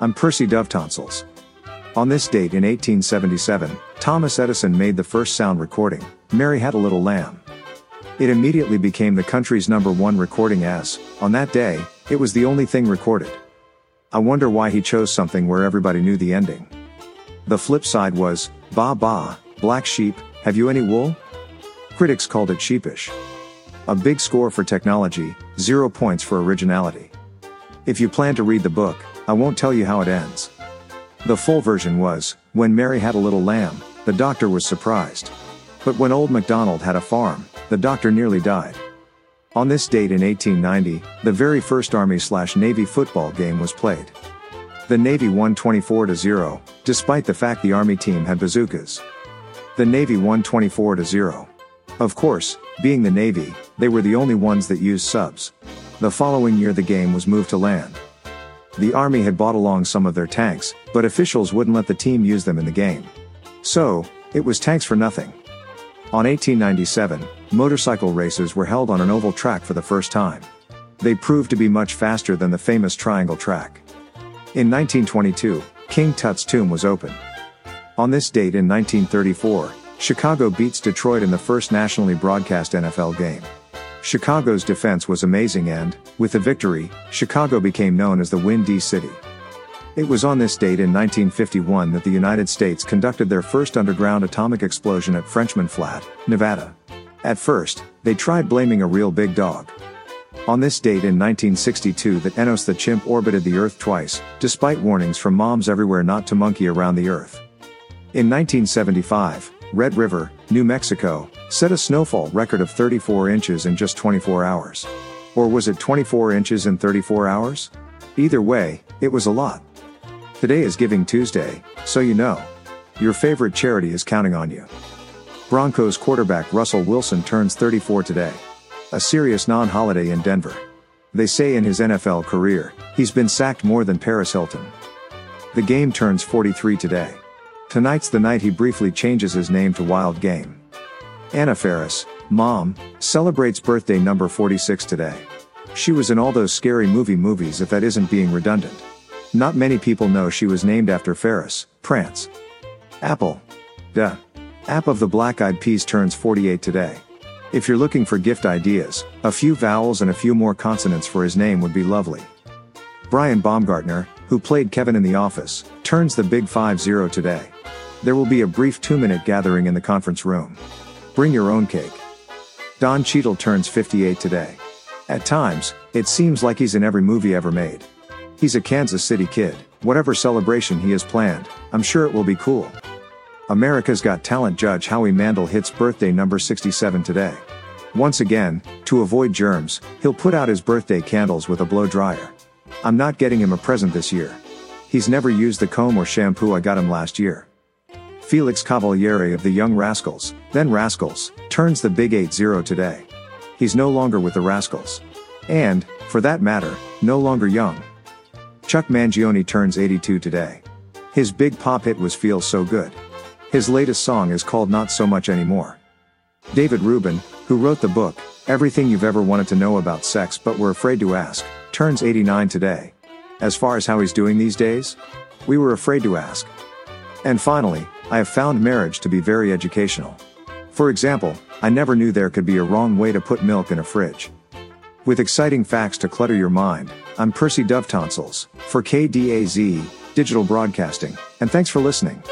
I'm Percy Dove Tonsils. On this date in 1877, Thomas Edison made the first sound recording, Mary Had a Little Lamb. It immediately became the country's number one recording as, on that day, it was the only thing recorded. I wonder why he chose something where everybody knew the ending. The flip side was, Ba Ba, Black Sheep, Have You Any Wool? Critics called it sheepish. A big score for technology, zero points for originality. If you plan to read the book, I won't tell you how it ends. The full version was, when Mary had a little lamb, the doctor was surprised. But when old MacDonald had a farm, the doctor nearly died. On this date in 1890, the very first Army slash Navy football game was played. The Navy won 24 to 0, despite the fact the Army team had bazookas. The Navy won 24 to 0. Of course, being the Navy, they were the only ones that used subs. The following year the game was moved to land. The Army had bought along some of their tanks, but officials wouldn't let the team use them in the game. So, it was tanks for nothing. On 1897, motorcycle races were held on an oval track for the first time. They proved to be much faster than the famous triangle track. In 1922, King Tut's tomb was opened. On this date in 1934, Chicago beats Detroit in the first nationally broadcast NFL game. Chicago's defense was amazing and, with the victory, Chicago became known as the Windy City. It was on this date in 1951 that the United States conducted their first underground atomic explosion at Frenchman Flat, Nevada. At first, they tried blaming a real big dog. On this date in 1962 that Enos the chimp orbited the Earth twice, despite warnings from moms everywhere not to monkey around the Earth. In 1975, Red River, New Mexico, set a snowfall record of 34 inches in just 24 hours. Or was it 24 inches in 34 hours? Either way, it was a lot. Today is Giving Tuesday, so you know. Your favorite charity is counting on you. Broncos quarterback Russell Wilson turns 34 today. A serious non holiday in Denver. They say in his NFL career, he's been sacked more than Paris Hilton. The game turns 43 today. Tonight's the night he briefly changes his name to Wild Game. Anna Faris, mom, celebrates birthday number 46 today. She was in all those scary movie movies if that isn't being redundant. Not many people know she was named after Ferris, Prance. Apple. Duh. App of the Black Eyed Peas turns 48 today. If you're looking for gift ideas, a few vowels and a few more consonants for his name would be lovely. Brian Baumgartner, who played Kevin in The Office, turns the big 5-0 today. There will be a brief two-minute gathering in the conference room. Bring your own cake. Don Cheadle turns 58 today. At times, it seems like he's in every movie ever made. He's a Kansas City kid, whatever celebration he has planned, I'm sure it will be cool. America's Got Talent judge Howie Mandel hits birthday number 67 today. Once again, to avoid germs, he'll put out his birthday candles with a blow dryer. I'm not getting him a present this year. He's never used the comb or shampoo I got him last year. Felix Cavaliere of the Young Rascals, then Rascals, turns the big 8-0 today. He's no longer with the Rascals. And, for that matter, no longer young. Chuck Mangione turns 82 today. His big pop hit was Feel So Good. His latest song is called Not So Much Anymore. David Reuben, who wrote the book, Everything You've Ever Wanted to Know About Sex But Were Afraid to Ask, turns 89 today. As far as how he's doing these days? We were afraid to ask. And finally, I have found marriage to be very educational. For example, I never knew there could be a wrong way to put milk in a fridge. With exciting facts to clutter your mind, I'm Percy Dove Tonsils, for KDAZ, Digital Broadcasting, and thanks for listening.